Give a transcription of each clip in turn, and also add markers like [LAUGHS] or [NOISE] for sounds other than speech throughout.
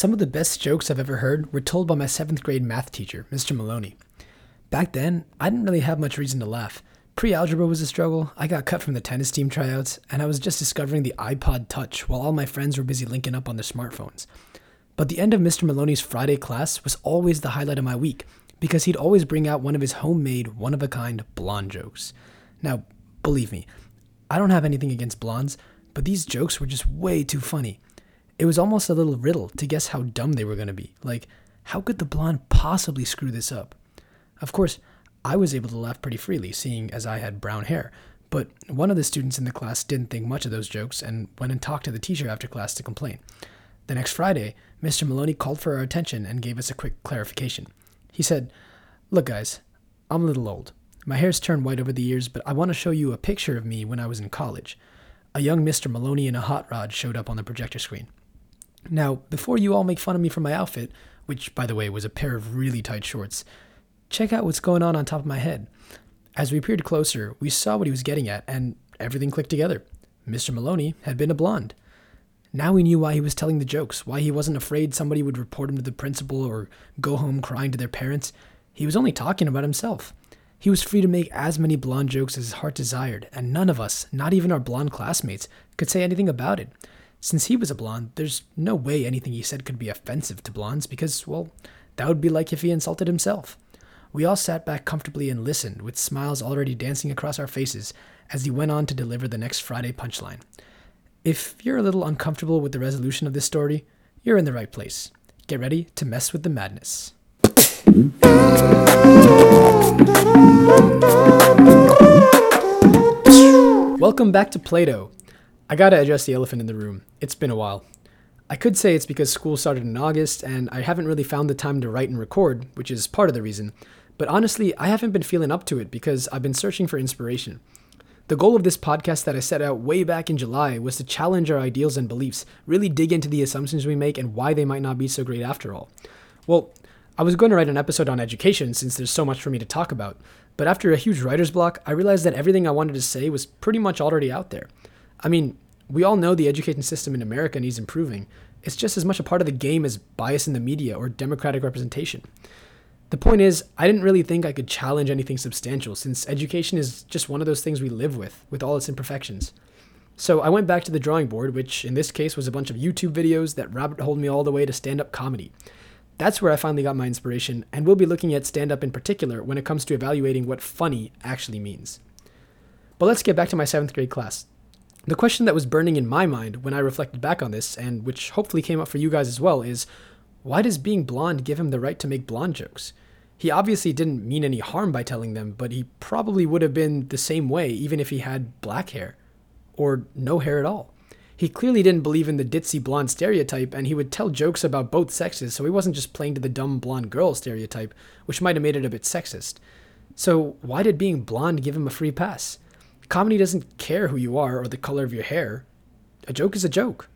Some of the best jokes I've ever heard were told by my seventh grade math teacher, Mr. Maloney. Back then, I didn't really have much reason to laugh. Pre algebra was a struggle, I got cut from the tennis team tryouts, and I was just discovering the iPod Touch while all my friends were busy linking up on their smartphones. But the end of Mr. Maloney's Friday class was always the highlight of my week because he'd always bring out one of his homemade, one of a kind blonde jokes. Now, believe me, I don't have anything against blondes, but these jokes were just way too funny. It was almost a little riddle to guess how dumb they were going to be. Like, how could the blonde possibly screw this up? Of course, I was able to laugh pretty freely, seeing as I had brown hair, but one of the students in the class didn't think much of those jokes and went and talked to the teacher after class to complain. The next Friday, Mr. Maloney called for our attention and gave us a quick clarification. He said, Look, guys, I'm a little old. My hair's turned white over the years, but I want to show you a picture of me when I was in college. A young Mr. Maloney in a hot rod showed up on the projector screen. Now, before you all make fun of me for my outfit, which, by the way, was a pair of really tight shorts, check out what's going on on top of my head. As we peered closer, we saw what he was getting at, and everything clicked together. Mr. Maloney had been a blonde. Now we knew why he was telling the jokes, why he wasn't afraid somebody would report him to the principal or go home crying to their parents. He was only talking about himself. He was free to make as many blonde jokes as his heart desired, and none of us, not even our blonde classmates, could say anything about it. Since he was a blonde, there's no way anything he said could be offensive to blondes because, well, that would be like if he insulted himself. We all sat back comfortably and listened, with smiles already dancing across our faces as he went on to deliver the next Friday punchline. If you're a little uncomfortable with the resolution of this story, you're in the right place. Get ready to mess with the madness. Welcome back to Plato. I gotta address the elephant in the room. It's been a while. I could say it's because school started in August and I haven't really found the time to write and record, which is part of the reason. But honestly, I haven't been feeling up to it because I've been searching for inspiration. The goal of this podcast that I set out way back in July was to challenge our ideals and beliefs, really dig into the assumptions we make and why they might not be so great after all. Well, I was going to write an episode on education since there's so much for me to talk about, but after a huge writer's block, I realized that everything I wanted to say was pretty much already out there. I mean, we all know the education system in America needs improving. It's just as much a part of the game as bias in the media or democratic representation. The point is, I didn't really think I could challenge anything substantial since education is just one of those things we live with, with all its imperfections. So I went back to the drawing board, which in this case was a bunch of YouTube videos that rabbit holed me all the way to stand up comedy. That's where I finally got my inspiration, and we'll be looking at stand up in particular when it comes to evaluating what funny actually means. But let's get back to my seventh grade class. The question that was burning in my mind when I reflected back on this, and which hopefully came up for you guys as well, is why does being blonde give him the right to make blonde jokes? He obviously didn't mean any harm by telling them, but he probably would have been the same way even if he had black hair or no hair at all. He clearly didn't believe in the ditzy blonde stereotype, and he would tell jokes about both sexes, so he wasn't just playing to the dumb blonde girl stereotype, which might have made it a bit sexist. So, why did being blonde give him a free pass? Comedy doesn't care who you are or the color of your hair. A joke is a joke.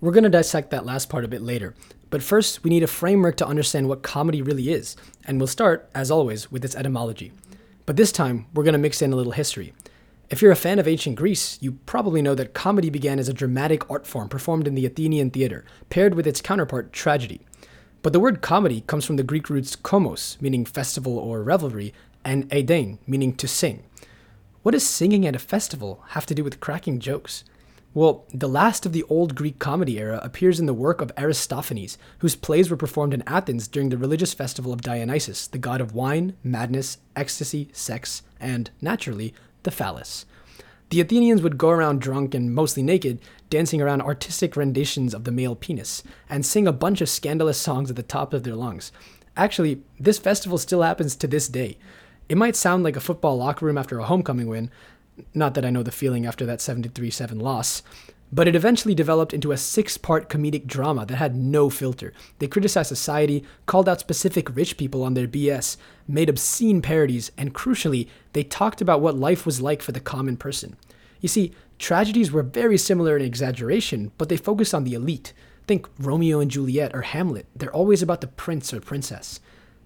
We're going to dissect that last part a bit later, but first we need a framework to understand what comedy really is, and we'll start, as always, with its etymology. But this time, we're going to mix in a little history. If you're a fan of ancient Greece, you probably know that comedy began as a dramatic art form performed in the Athenian theater, paired with its counterpart, tragedy. But the word comedy comes from the Greek roots komos, meaning festival or revelry, and eidein, meaning to sing. What does singing at a festival have to do with cracking jokes? Well, the last of the old Greek comedy era appears in the work of Aristophanes, whose plays were performed in Athens during the religious festival of Dionysus, the god of wine, madness, ecstasy, sex, and, naturally, the phallus. The Athenians would go around drunk and mostly naked, dancing around artistic renditions of the male penis, and sing a bunch of scandalous songs at the top of their lungs. Actually, this festival still happens to this day. It might sound like a football locker room after a homecoming win, not that I know the feeling after that 73 7 loss, but it eventually developed into a six part comedic drama that had no filter. They criticized society, called out specific rich people on their BS, made obscene parodies, and crucially, they talked about what life was like for the common person. You see, tragedies were very similar in exaggeration, but they focused on the elite. Think Romeo and Juliet or Hamlet, they're always about the prince or princess.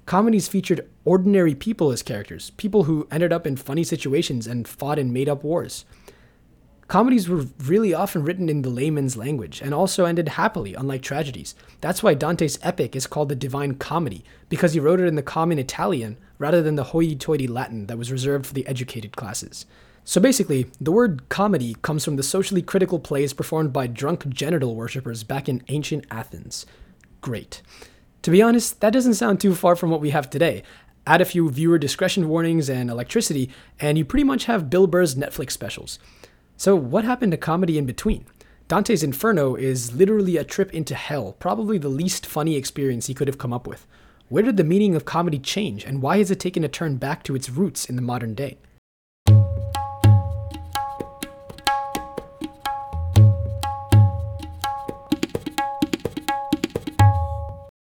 Comedies featured ordinary people as characters, people who ended up in funny situations and fought in made up wars. Comedies were really often written in the layman's language and also ended happily, unlike tragedies. That's why Dante's epic is called the Divine Comedy, because he wrote it in the common Italian rather than the hoity toity Latin that was reserved for the educated classes. So basically, the word comedy comes from the socially critical plays performed by drunk genital worshippers back in ancient Athens. Great. To be honest, that doesn't sound too far from what we have today. Add a few viewer discretion warnings and electricity, and you pretty much have Bill Burr's Netflix specials. So, what happened to comedy in between? Dante's Inferno is literally a trip into hell, probably the least funny experience he could have come up with. Where did the meaning of comedy change, and why has it taken a turn back to its roots in the modern day?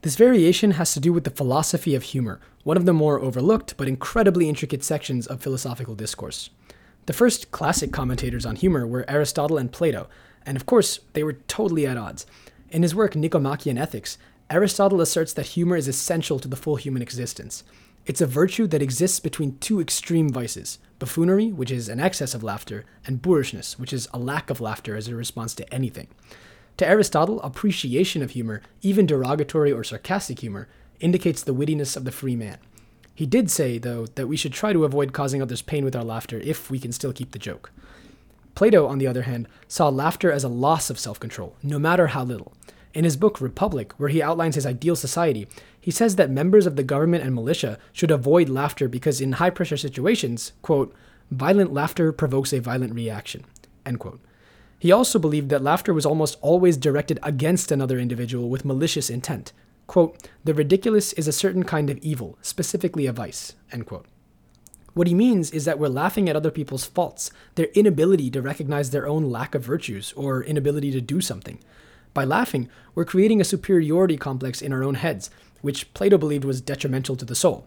This variation has to do with the philosophy of humor, one of the more overlooked but incredibly intricate sections of philosophical discourse. The first classic commentators on humor were Aristotle and Plato, and of course, they were totally at odds. In his work Nicomachean Ethics, Aristotle asserts that humor is essential to the full human existence. It's a virtue that exists between two extreme vices buffoonery, which is an excess of laughter, and boorishness, which is a lack of laughter as a response to anything. To Aristotle, appreciation of humor, even derogatory or sarcastic humor, indicates the wittiness of the free man. He did say, though, that we should try to avoid causing others pain with our laughter if we can still keep the joke. Plato, on the other hand, saw laughter as a loss of self control, no matter how little. In his book Republic, where he outlines his ideal society, he says that members of the government and militia should avoid laughter because in high pressure situations, quote, violent laughter provokes a violent reaction, end quote. He also believed that laughter was almost always directed against another individual with malicious intent. Quote, the ridiculous is a certain kind of evil, specifically a vice, end quote. What he means is that we're laughing at other people's faults, their inability to recognize their own lack of virtues or inability to do something. By laughing, we're creating a superiority complex in our own heads, which Plato believed was detrimental to the soul.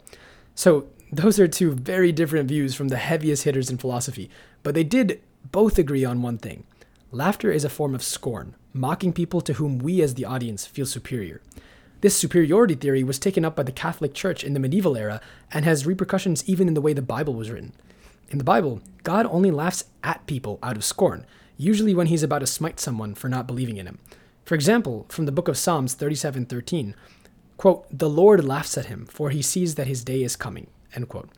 So, those are two very different views from the heaviest hitters in philosophy, but they did both agree on one thing Laughter is a form of scorn, mocking people to whom we as the audience feel superior. This superiority theory was taken up by the Catholic Church in the medieval era and has repercussions even in the way the Bible was written. In the Bible, God only laughs at people out of scorn, usually when he's about to smite someone for not believing in him. For example, from the book of Psalms 37:13, quote, "The Lord laughs at him, for he sees that his day is coming." End quote.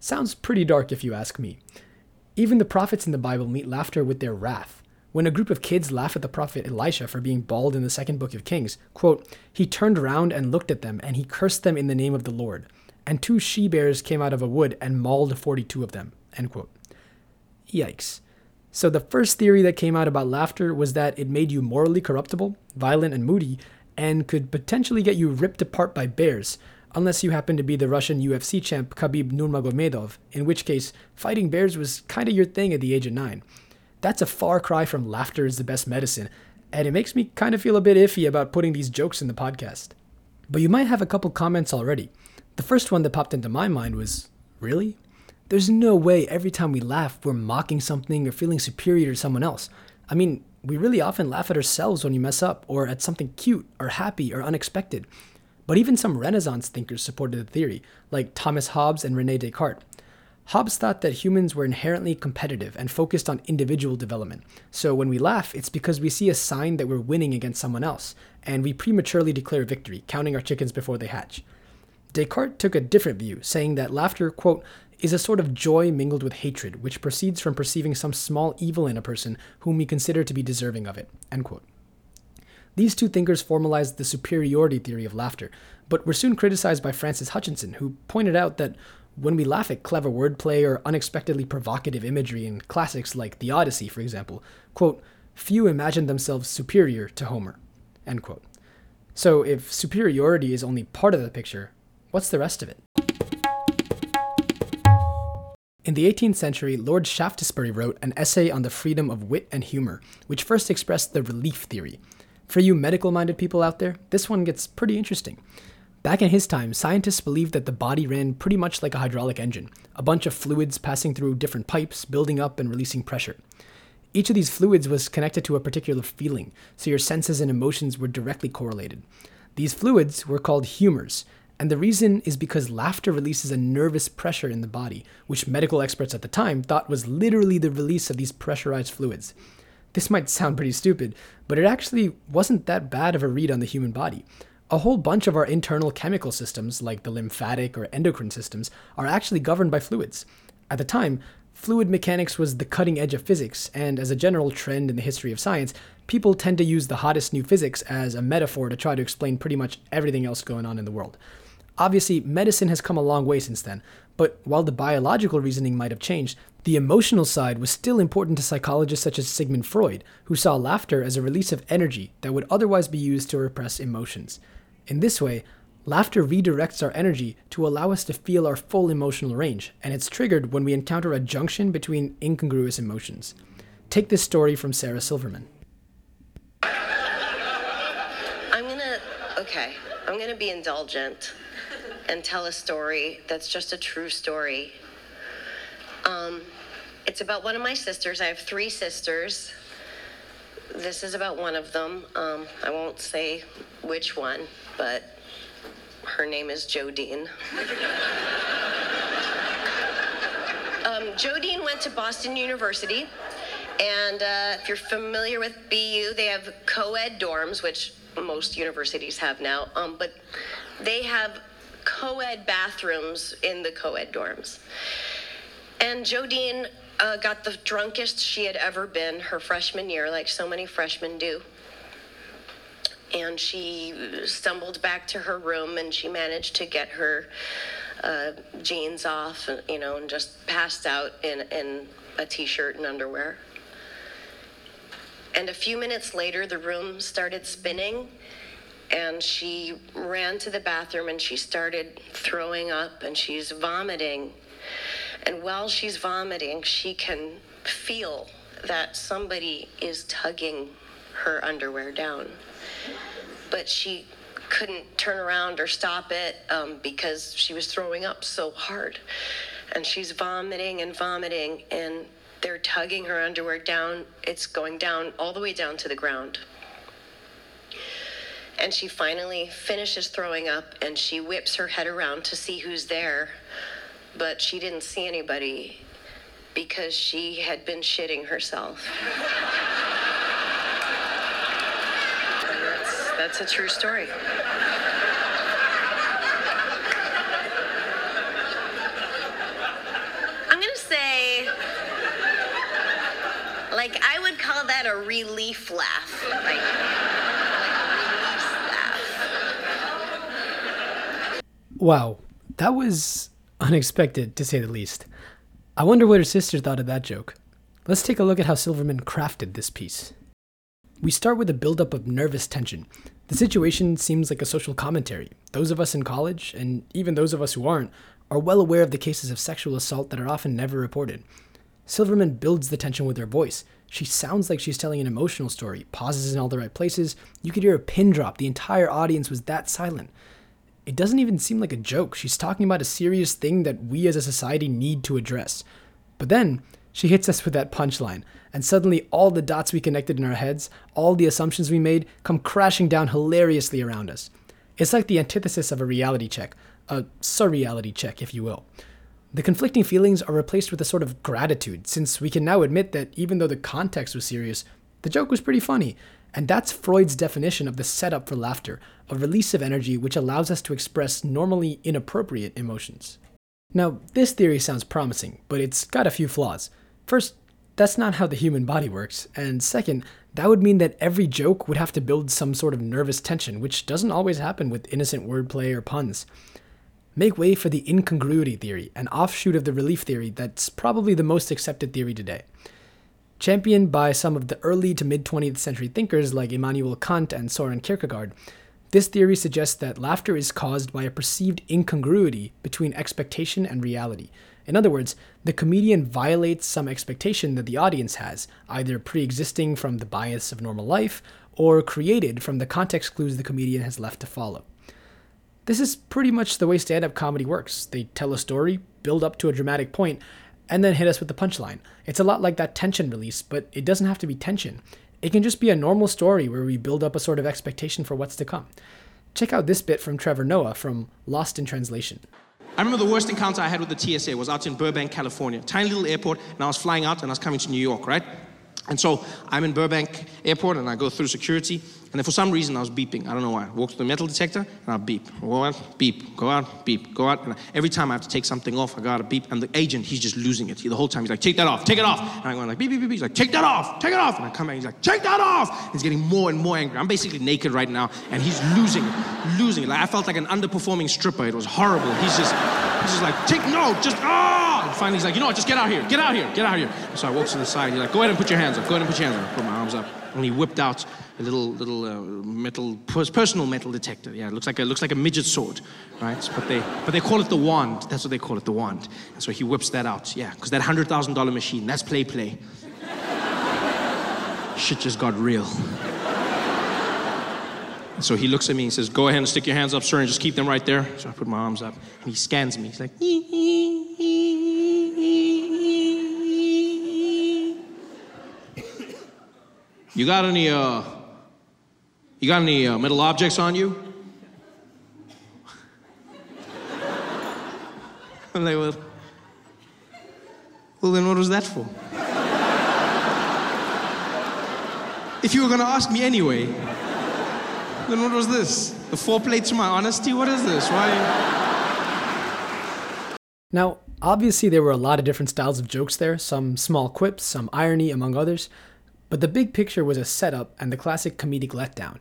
Sounds pretty dark if you ask me. Even the prophets in the Bible meet laughter with their wrath. When a group of kids laugh at the prophet Elisha for being bald in the second book of Kings, quote, he turned around and looked at them, and he cursed them in the name of the Lord. And two she bears came out of a wood and mauled forty two of them. End quote. Yikes. So the first theory that came out about laughter was that it made you morally corruptible, violent, and moody, and could potentially get you ripped apart by bears, unless you happen to be the Russian UFC champ Khabib Nurmagomedov, in which case fighting bears was kind of your thing at the age of nine. That's a far cry from laughter is the best medicine, and it makes me kind of feel a bit iffy about putting these jokes in the podcast. But you might have a couple comments already. The first one that popped into my mind was Really? There's no way every time we laugh, we're mocking something or feeling superior to someone else. I mean, we really often laugh at ourselves when we mess up, or at something cute, or happy, or unexpected. But even some Renaissance thinkers supported the theory, like Thomas Hobbes and Rene Descartes. Hobbes thought that humans were inherently competitive and focused on individual development. So when we laugh, it's because we see a sign that we're winning against someone else, and we prematurely declare victory, counting our chickens before they hatch. Descartes took a different view, saying that laughter, quote, is a sort of joy mingled with hatred, which proceeds from perceiving some small evil in a person whom we consider to be deserving of it, end quote. These two thinkers formalized the superiority theory of laughter, but were soon criticized by Francis Hutcheson, who pointed out that when we laugh at clever wordplay or unexpectedly provocative imagery in classics like The Odyssey, for example, quote, few imagine themselves superior to Homer, end quote. So if superiority is only part of the picture, what's the rest of it? In the 18th century, Lord Shaftesbury wrote an essay on the freedom of wit and humor, which first expressed the relief theory. For you medical minded people out there, this one gets pretty interesting. Back in his time, scientists believed that the body ran pretty much like a hydraulic engine, a bunch of fluids passing through different pipes, building up and releasing pressure. Each of these fluids was connected to a particular feeling, so your senses and emotions were directly correlated. These fluids were called humors, And the reason is because laughter releases a nervous pressure in the body, which medical experts at the time thought was literally the release of these pressurized fluids. This might sound pretty stupid, but it actually wasn't that bad of a read on the human body. A whole bunch of our internal chemical systems, like the lymphatic or endocrine systems, are actually governed by fluids. At the time, fluid mechanics was the cutting edge of physics, and as a general trend in the history of science, people tend to use the hottest new physics as a metaphor to try to explain pretty much everything else going on in the world. Obviously, medicine has come a long way since then, but while the biological reasoning might have changed, the emotional side was still important to psychologists such as Sigmund Freud, who saw laughter as a release of energy that would otherwise be used to repress emotions. In this way, laughter redirects our energy to allow us to feel our full emotional range, and it's triggered when we encounter a junction between incongruous emotions. Take this story from Sarah Silverman. I'm gonna, okay, I'm gonna be indulgent and tell a story that's just a true story. Um, it's about one of my sisters. I have three sisters. This is about one of them. Um, I won't say which one, but her name is Jodyne. um, Jodyne went to Boston University. And uh, if you're familiar with BU, they have co ed dorms, which most universities have now. Um, but they have co ed bathrooms in the co ed dorms. And Jodyne uh, got the drunkest she had ever been her freshman year, like so many freshmen do. And she stumbled back to her room and she managed to get her uh, jeans off, you know, and just passed out in, in a t shirt and underwear. And a few minutes later, the room started spinning, and she ran to the bathroom and she started throwing up and she's vomiting. And while she's vomiting, she can feel that somebody is tugging her underwear down. But she couldn't turn around or stop it um, because she was throwing up so hard. And she's vomiting and vomiting, and they're tugging her underwear down. It's going down all the way down to the ground. And she finally finishes throwing up and she whips her head around to see who's there. But she didn't see anybody because she had been shitting herself. [LAUGHS] that's, that's a true story. I'm going to say, like, I would call that a relief laugh. Like, like a relief laugh. Wow, that was unexpected to say the least. I wonder what her sister thought of that joke. Let's take a look at how Silverman crafted this piece. We start with a buildup of nervous tension. The situation seems like a social commentary. Those of us in college, and even those of us who aren't, are well aware of the cases of sexual assault that are often never reported. Silverman builds the tension with her voice. She sounds like she's telling an emotional story, pauses in all the right places. You could hear a pin drop. The entire audience was that silent. It doesn't even seem like a joke. She's talking about a serious thing that we as a society need to address. But then she hits us with that punchline, and suddenly all the dots we connected in our heads, all the assumptions we made, come crashing down hilariously around us. It's like the antithesis of a reality check, a surreality check, if you will. The conflicting feelings are replaced with a sort of gratitude, since we can now admit that even though the context was serious, the joke was pretty funny. And that's Freud's definition of the setup for laughter, a release of energy which allows us to express normally inappropriate emotions. Now, this theory sounds promising, but it's got a few flaws. First, that's not how the human body works, and second, that would mean that every joke would have to build some sort of nervous tension, which doesn't always happen with innocent wordplay or puns. Make way for the incongruity theory, an offshoot of the relief theory that's probably the most accepted theory today. Championed by some of the early to mid 20th century thinkers like Immanuel Kant and Soren Kierkegaard, this theory suggests that laughter is caused by a perceived incongruity between expectation and reality. In other words, the comedian violates some expectation that the audience has, either pre existing from the bias of normal life or created from the context clues the comedian has left to follow. This is pretty much the way stand up comedy works. They tell a story, build up to a dramatic point, and then hit us with the punchline. It's a lot like that tension release, but it doesn't have to be tension. It can just be a normal story where we build up a sort of expectation for what's to come. Check out this bit from Trevor Noah from Lost in Translation. I remember the worst encounter I had with the TSA was out in Burbank, California. Tiny little airport, and I was flying out and I was coming to New York, right? And so I'm in Burbank Airport and I go through security, and then for some reason I was beeping. I don't know why. I walk to the metal detector and I beep. Go out, beep. Go out, beep. Go out. And every time I have to take something off, I got a beep. And the agent, he's just losing it. He, the whole time he's like, take that off, take it off. And I'm going like, beep, beep, beep. He's like, take that off, take it off. And I come back, he's like, take that off. He's getting more and more angry. I'm basically naked right now, and he's losing it, losing it. Like I felt like an underperforming stripper. It was horrible. He's just, he's just like, take, no, just, ah. And finally he's like, you know what, just get out here, get out here, get out here. So I walk to the side. He's like, go ahead and put your hands up, go ahead and put your hands up. Put my arms up, and he whipped out a little little uh, metal personal metal detector. Yeah, it looks like a looks like a midget sword, right? But they but they call it the wand. That's what they call it, the wand. And so he whips that out. Yeah, because that hundred thousand dollar machine, that's play play. Shit just got real. So he looks at me and says, Go ahead and stick your hands up, sir, and just keep them right there. So I put my arms up, and he scans me. He's like, You got any, uh, you got any uh, metal objects on you? I'm like, well, well, then what was that for? if you were gonna ask me anyway, then what was this? The foreplay to my honesty? What is this? Why? Now, obviously, there were a lot of different styles of jokes there, some small quips, some irony, among others. But the big picture was a setup and the classic comedic letdown.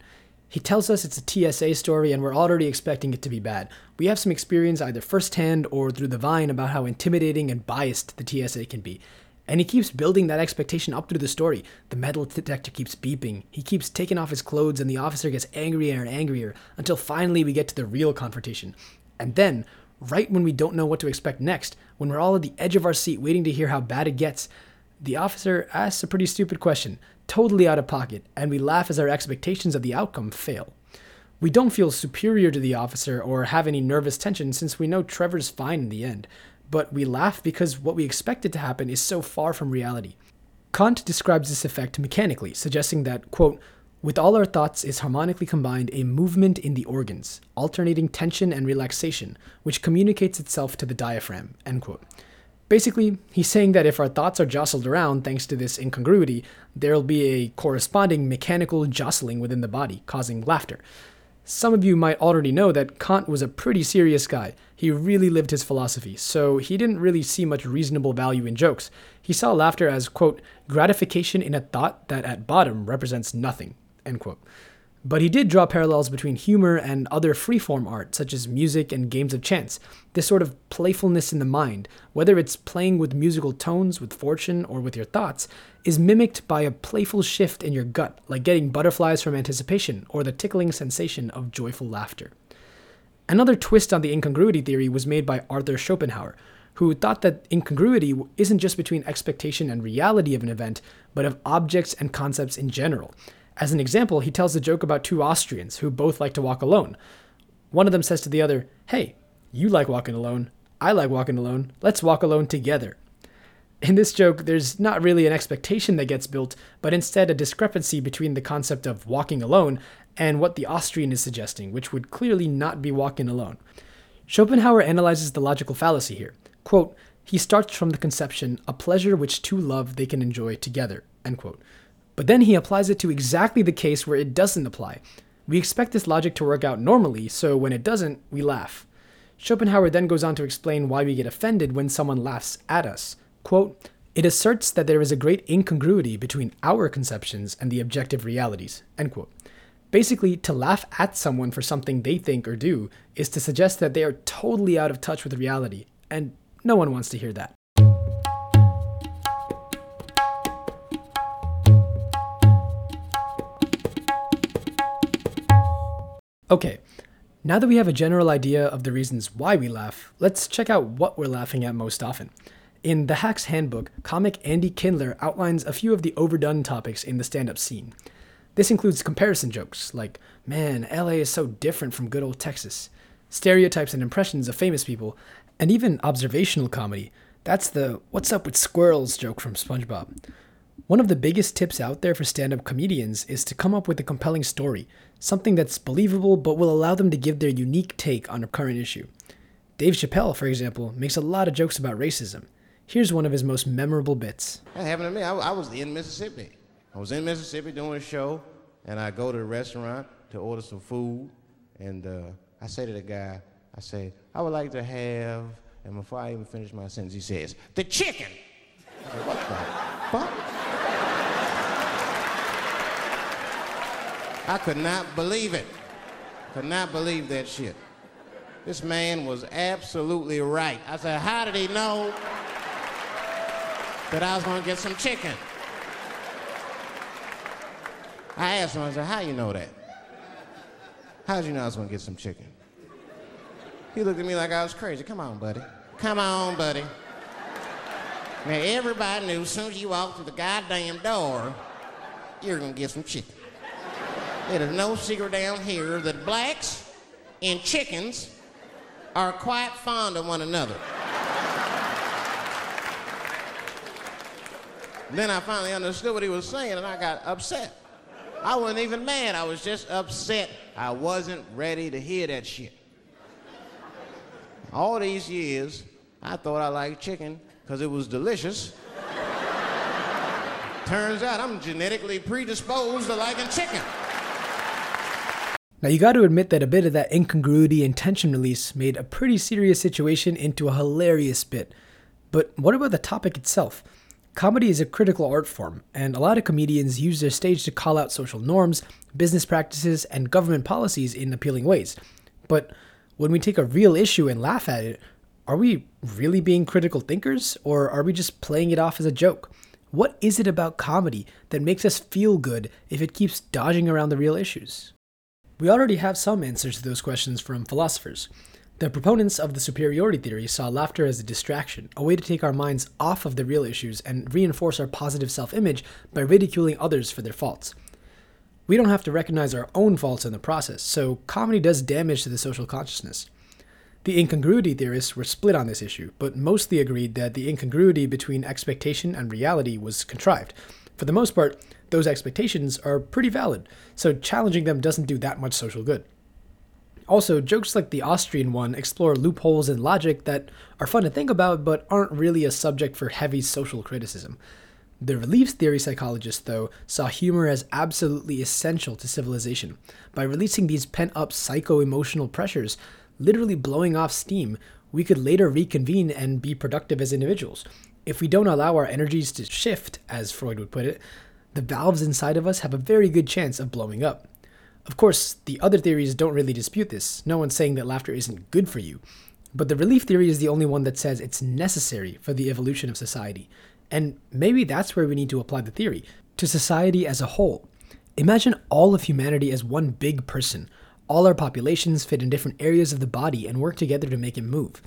He tells us it's a TSA story and we're already expecting it to be bad. We have some experience either firsthand or through the vine about how intimidating and biased the TSA can be. And he keeps building that expectation up through the story. The metal detector keeps beeping. He keeps taking off his clothes, and the officer gets angrier and angrier until finally we get to the real confrontation. And then, right when we don't know what to expect next, when we're all at the edge of our seat waiting to hear how bad it gets, the officer asks a pretty stupid question, totally out of pocket, and we laugh as our expectations of the outcome fail. We don't feel superior to the officer or have any nervous tension since we know Trevor's fine in the end, but we laugh because what we expected to happen is so far from reality. Kant describes this effect mechanically, suggesting that, quote, with all our thoughts is harmonically combined a movement in the organs, alternating tension and relaxation, which communicates itself to the diaphragm, end quote. Basically, he's saying that if our thoughts are jostled around thanks to this incongruity, there'll be a corresponding mechanical jostling within the body, causing laughter. Some of you might already know that Kant was a pretty serious guy. He really lived his philosophy, so he didn't really see much reasonable value in jokes. He saw laughter as, quote, gratification in a thought that at bottom represents nothing, end quote. But he did draw parallels between humor and other freeform art, such as music and games of chance. This sort of playfulness in the mind, whether it's playing with musical tones, with fortune, or with your thoughts, is mimicked by a playful shift in your gut, like getting butterflies from anticipation, or the tickling sensation of joyful laughter. Another twist on the incongruity theory was made by Arthur Schopenhauer, who thought that incongruity isn't just between expectation and reality of an event, but of objects and concepts in general. As an example, he tells a joke about two Austrians who both like to walk alone. One of them says to the other, Hey, you like walking alone. I like walking alone. Let's walk alone together. In this joke, there's not really an expectation that gets built, but instead a discrepancy between the concept of walking alone and what the Austrian is suggesting, which would clearly not be walking alone. Schopenhauer analyzes the logical fallacy here. Quote, he starts from the conception, a pleasure which two love they can enjoy together, end quote. But then he applies it to exactly the case where it doesn't apply. We expect this logic to work out normally, so when it doesn't, we laugh. Schopenhauer then goes on to explain why we get offended when someone laughs at us. Quote, it asserts that there is a great incongruity between our conceptions and the objective realities. End quote. Basically, to laugh at someone for something they think or do is to suggest that they are totally out of touch with reality, and no one wants to hear that. Okay, now that we have a general idea of the reasons why we laugh, let's check out what we're laughing at most often. In The Hacks Handbook, comic Andy Kindler outlines a few of the overdone topics in the stand up scene. This includes comparison jokes like, man, LA is so different from good old Texas, stereotypes and impressions of famous people, and even observational comedy. That's the what's up with squirrels joke from SpongeBob. One of the biggest tips out there for stand up comedians is to come up with a compelling story, something that's believable but will allow them to give their unique take on a current issue. Dave Chappelle, for example, makes a lot of jokes about racism. Here's one of his most memorable bits. That happened to me. I, I was in Mississippi. I was in Mississippi doing a show, and I go to the restaurant to order some food, and uh, I say to the guy, I say, I would like to have, and before I even finish my sentence, he says, the chicken. What the fuck? I could not believe it. Could not believe that shit. This man was absolutely right. I said, how did he know that I was gonna get some chicken? I asked him, I said, how you know that? How did you know I was gonna get some chicken? He looked at me like I was crazy. Come on, buddy. Come on, buddy. Now, everybody knew as soon as you walked through the goddamn door, you're gonna get some chicken. It is no secret down here that blacks and chickens are quite fond of one another. then I finally understood what he was saying and I got upset. I wasn't even mad, I was just upset. I wasn't ready to hear that shit. All these years, I thought I liked chicken because it was delicious. Turns out I'm genetically predisposed to liking chicken. Now, you got to admit that a bit of that incongruity and tension release made a pretty serious situation into a hilarious bit. But what about the topic itself? Comedy is a critical art form, and a lot of comedians use their stage to call out social norms, business practices, and government policies in appealing ways. But when we take a real issue and laugh at it, are we really being critical thinkers, or are we just playing it off as a joke? What is it about comedy that makes us feel good if it keeps dodging around the real issues? We already have some answers to those questions from philosophers. The proponents of the superiority theory saw laughter as a distraction, a way to take our minds off of the real issues and reinforce our positive self image by ridiculing others for their faults. We don't have to recognize our own faults in the process, so comedy does damage to the social consciousness. The incongruity theorists were split on this issue, but mostly agreed that the incongruity between expectation and reality was contrived. For the most part, those expectations are pretty valid, so challenging them doesn't do that much social good. Also, jokes like the Austrian one explore loopholes in logic that are fun to think about but aren't really a subject for heavy social criticism. The relief theory psychologists, though, saw humor as absolutely essential to civilization. By releasing these pent up psycho emotional pressures, literally blowing off steam, we could later reconvene and be productive as individuals. If we don't allow our energies to shift, as Freud would put it, the valves inside of us have a very good chance of blowing up. Of course, the other theories don't really dispute this. No one's saying that laughter isn't good for you. But the relief theory is the only one that says it's necessary for the evolution of society. And maybe that's where we need to apply the theory to society as a whole. Imagine all of humanity as one big person. All our populations fit in different areas of the body and work together to make it move.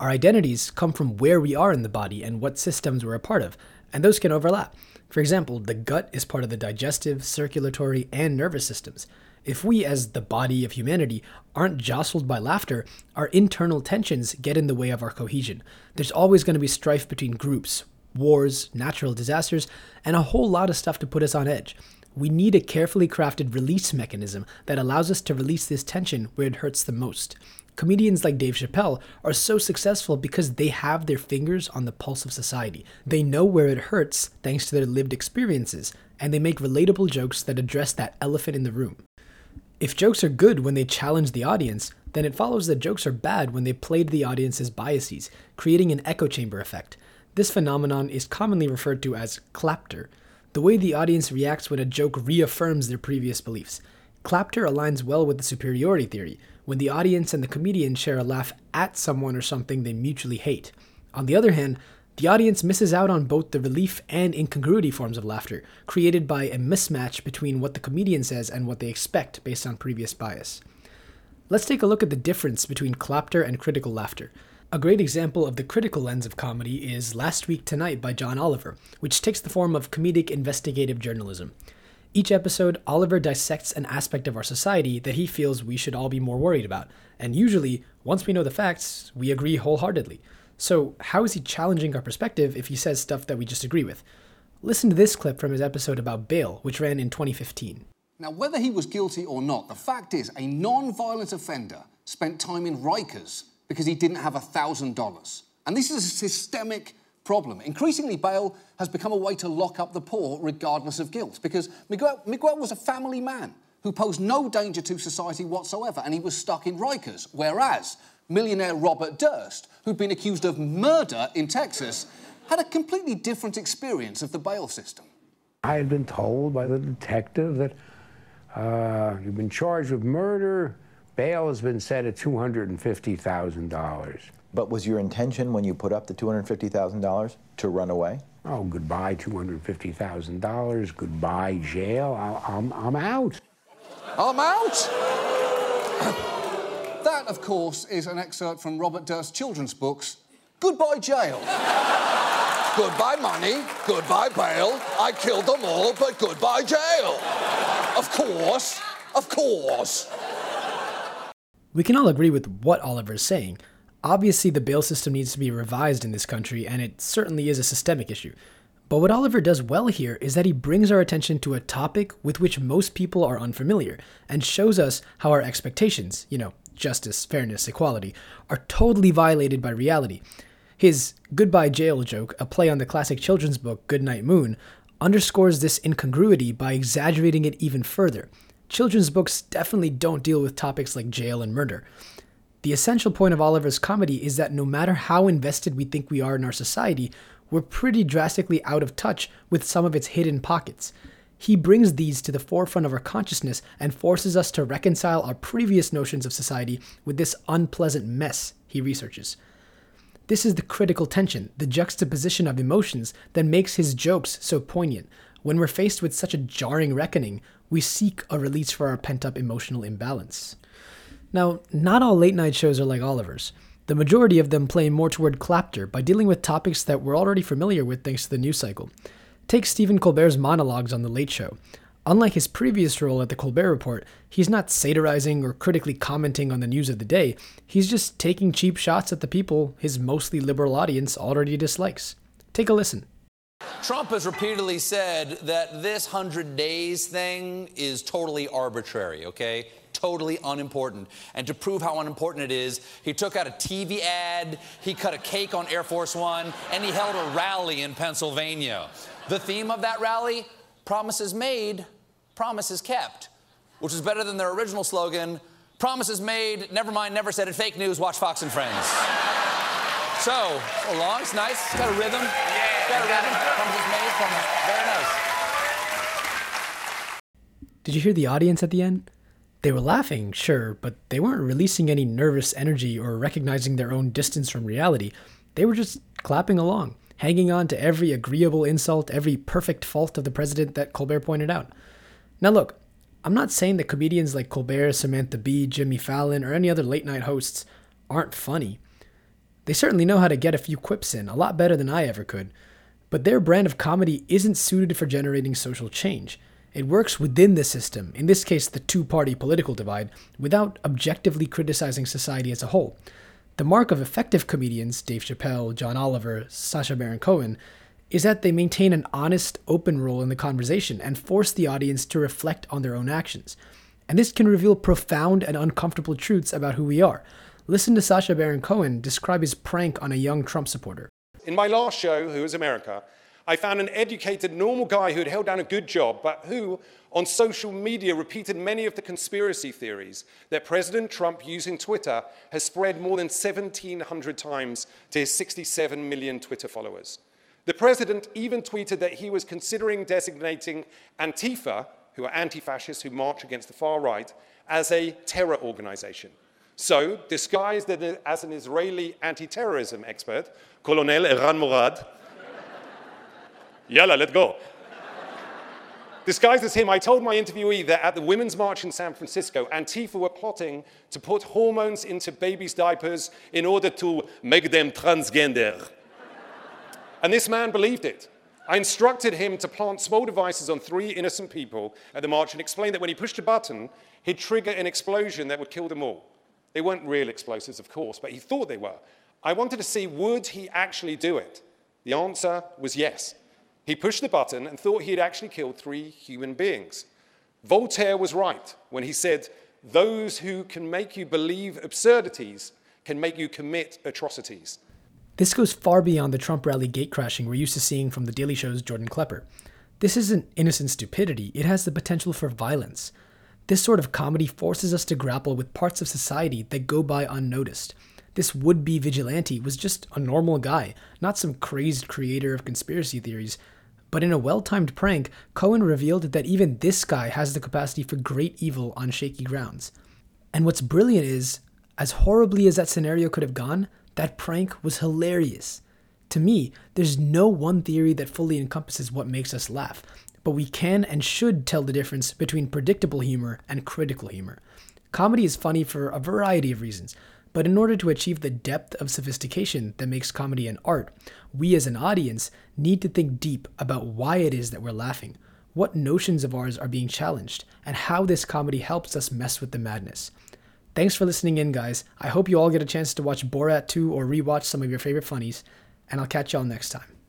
Our identities come from where we are in the body and what systems we're a part of, and those can overlap. For example, the gut is part of the digestive, circulatory, and nervous systems. If we, as the body of humanity, aren't jostled by laughter, our internal tensions get in the way of our cohesion. There's always going to be strife between groups, wars, natural disasters, and a whole lot of stuff to put us on edge. We need a carefully crafted release mechanism that allows us to release this tension where it hurts the most. Comedians like Dave Chappelle are so successful because they have their fingers on the pulse of society. They know where it hurts thanks to their lived experiences, and they make relatable jokes that address that elephant in the room. If jokes are good when they challenge the audience, then it follows that jokes are bad when they play to the audience's biases, creating an echo chamber effect. This phenomenon is commonly referred to as clapter, the way the audience reacts when a joke reaffirms their previous beliefs. Clapter aligns well with the superiority theory, when the audience and the comedian share a laugh at someone or something they mutually hate. On the other hand, the audience misses out on both the relief and incongruity forms of laughter, created by a mismatch between what the comedian says and what they expect based on previous bias. Let's take a look at the difference between clapter and critical laughter. A great example of the critical lens of comedy is Last Week Tonight by John Oliver, which takes the form of comedic investigative journalism. Each episode, Oliver dissects an aspect of our society that he feels we should all be more worried about, and usually, once we know the facts, we agree wholeheartedly. So, how is he challenging our perspective if he says stuff that we just agree with? Listen to this clip from his episode about bail, which ran in 2015. Now, whether he was guilty or not, the fact is a non violent offender spent time in Rikers because he didn't have $1,000. And this is a systemic problem. Increasingly, bail has become a way to lock up the poor regardless of guilt because Miguel, Miguel was a family man who posed no danger to society whatsoever and he was stuck in Rikers. Whereas millionaire Robert Durst, who'd been accused of murder in Texas, had a completely different experience of the bail system. I had been told by the detective that uh, you've been charged with murder. Bail has been set at $250,000. But was your intention when you put up the $250,000 to run away? Oh, goodbye, $250,000. Goodbye, jail. i I'm, I'm out. I'm out! [COUGHS] that, of course, is an excerpt from Robert Durst's children's books, Goodbye Jail. [LAUGHS] goodbye money, goodbye bail. I killed them all, but goodbye jail. Of course, of course. We can all agree with what Oliver is saying. Obviously, the bail system needs to be revised in this country, and it certainly is a systemic issue. But what Oliver does well here is that he brings our attention to a topic with which most people are unfamiliar and shows us how our expectations, you know, justice, fairness, equality, are totally violated by reality. His Goodbye Jail joke, a play on the classic children's book Goodnight Moon, underscores this incongruity by exaggerating it even further. Children's books definitely don't deal with topics like jail and murder. The essential point of Oliver's comedy is that no matter how invested we think we are in our society, we're pretty drastically out of touch with some of its hidden pockets. He brings these to the forefront of our consciousness and forces us to reconcile our previous notions of society with this unpleasant mess he researches. This is the critical tension, the juxtaposition of emotions that makes his jokes so poignant. When we're faced with such a jarring reckoning, we seek a release for our pent up emotional imbalance. Now, not all late night shows are like Oliver's. The majority of them play more toward clapter by dealing with topics that we're already familiar with thanks to the news cycle. Take Stephen Colbert's monologues on The Late Show. Unlike his previous role at the Colbert Report, he's not satirizing or critically commenting on the news of the day. He's just taking cheap shots at the people his mostly liberal audience already dislikes. Take a listen. Trump has repeatedly said that this 100 days thing is totally arbitrary, okay? Totally unimportant. And to prove how unimportant it is, he took out a TV ad, he cut a cake on Air Force One, and he held a rally in Pennsylvania. The theme of that rally promises made, promises kept, which is better than their original slogan promises made, never mind, never said it, fake news, watch Fox and Friends. so, along, it's nice, it's got a rhythm. Did you hear the audience at the end? They were laughing, sure, but they weren't releasing any nervous energy or recognizing their own distance from reality. They were just clapping along hanging on to every agreeable insult, every perfect fault of the president that Colbert pointed out. Now, look, I'm not saying that comedians like Colbert, Samantha Bee, Jimmy Fallon, or any other late night hosts aren't funny. They certainly know how to get a few quips in, a lot better than I ever could. But their brand of comedy isn't suited for generating social change. It works within the system, in this case, the two party political divide, without objectively criticizing society as a whole. The mark of effective comedians, Dave Chappelle, John Oliver, Sacha Baron Cohen, is that they maintain an honest, open role in the conversation and force the audience to reflect on their own actions. And this can reveal profound and uncomfortable truths about who we are. Listen to Sacha Baron Cohen describe his prank on a young Trump supporter. In my last show, Who is America, I found an educated, normal guy who had held down a good job, but who, on social media, repeated many of the conspiracy theories that President Trump, using Twitter, has spread more than 1,700 times to his 67 million Twitter followers. The president even tweeted that he was considering designating Antifa, who are anti fascists who march against the far right, as a terror organization. So, disguised as an Israeli anti terrorism expert, Colonel Erran Morad, Yalla, let's go. Disguised as him, I told my interviewee that at the Women's March in San Francisco, Antifa were plotting to put hormones into babies' diapers in order to make them transgender. And this man believed it. I instructed him to plant small devices on three innocent people at the march and explained that when he pushed a button, he'd trigger an explosion that would kill them all. They weren't real explosives, of course, but he thought they were. I wanted to see would he actually do it? The answer was yes. He pushed the button and thought he had actually killed three human beings. Voltaire was right when he said, Those who can make you believe absurdities can make you commit atrocities. This goes far beyond the Trump rally gatecrashing we're used to seeing from The Daily Show's Jordan Klepper. This isn't innocent stupidity, it has the potential for violence. This sort of comedy forces us to grapple with parts of society that go by unnoticed. This would be vigilante was just a normal guy, not some crazed creator of conspiracy theories. But in a well timed prank, Cohen revealed that even this guy has the capacity for great evil on shaky grounds. And what's brilliant is, as horribly as that scenario could have gone, that prank was hilarious. To me, there's no one theory that fully encompasses what makes us laugh, but we can and should tell the difference between predictable humor and critical humor. Comedy is funny for a variety of reasons, but in order to achieve the depth of sophistication that makes comedy an art, we as an audience need to think deep about why it is that we're laughing, what notions of ours are being challenged, and how this comedy helps us mess with the madness. Thanks for listening in, guys. I hope you all get a chance to watch Borat 2 or rewatch some of your favorite funnies, and I'll catch y'all next time.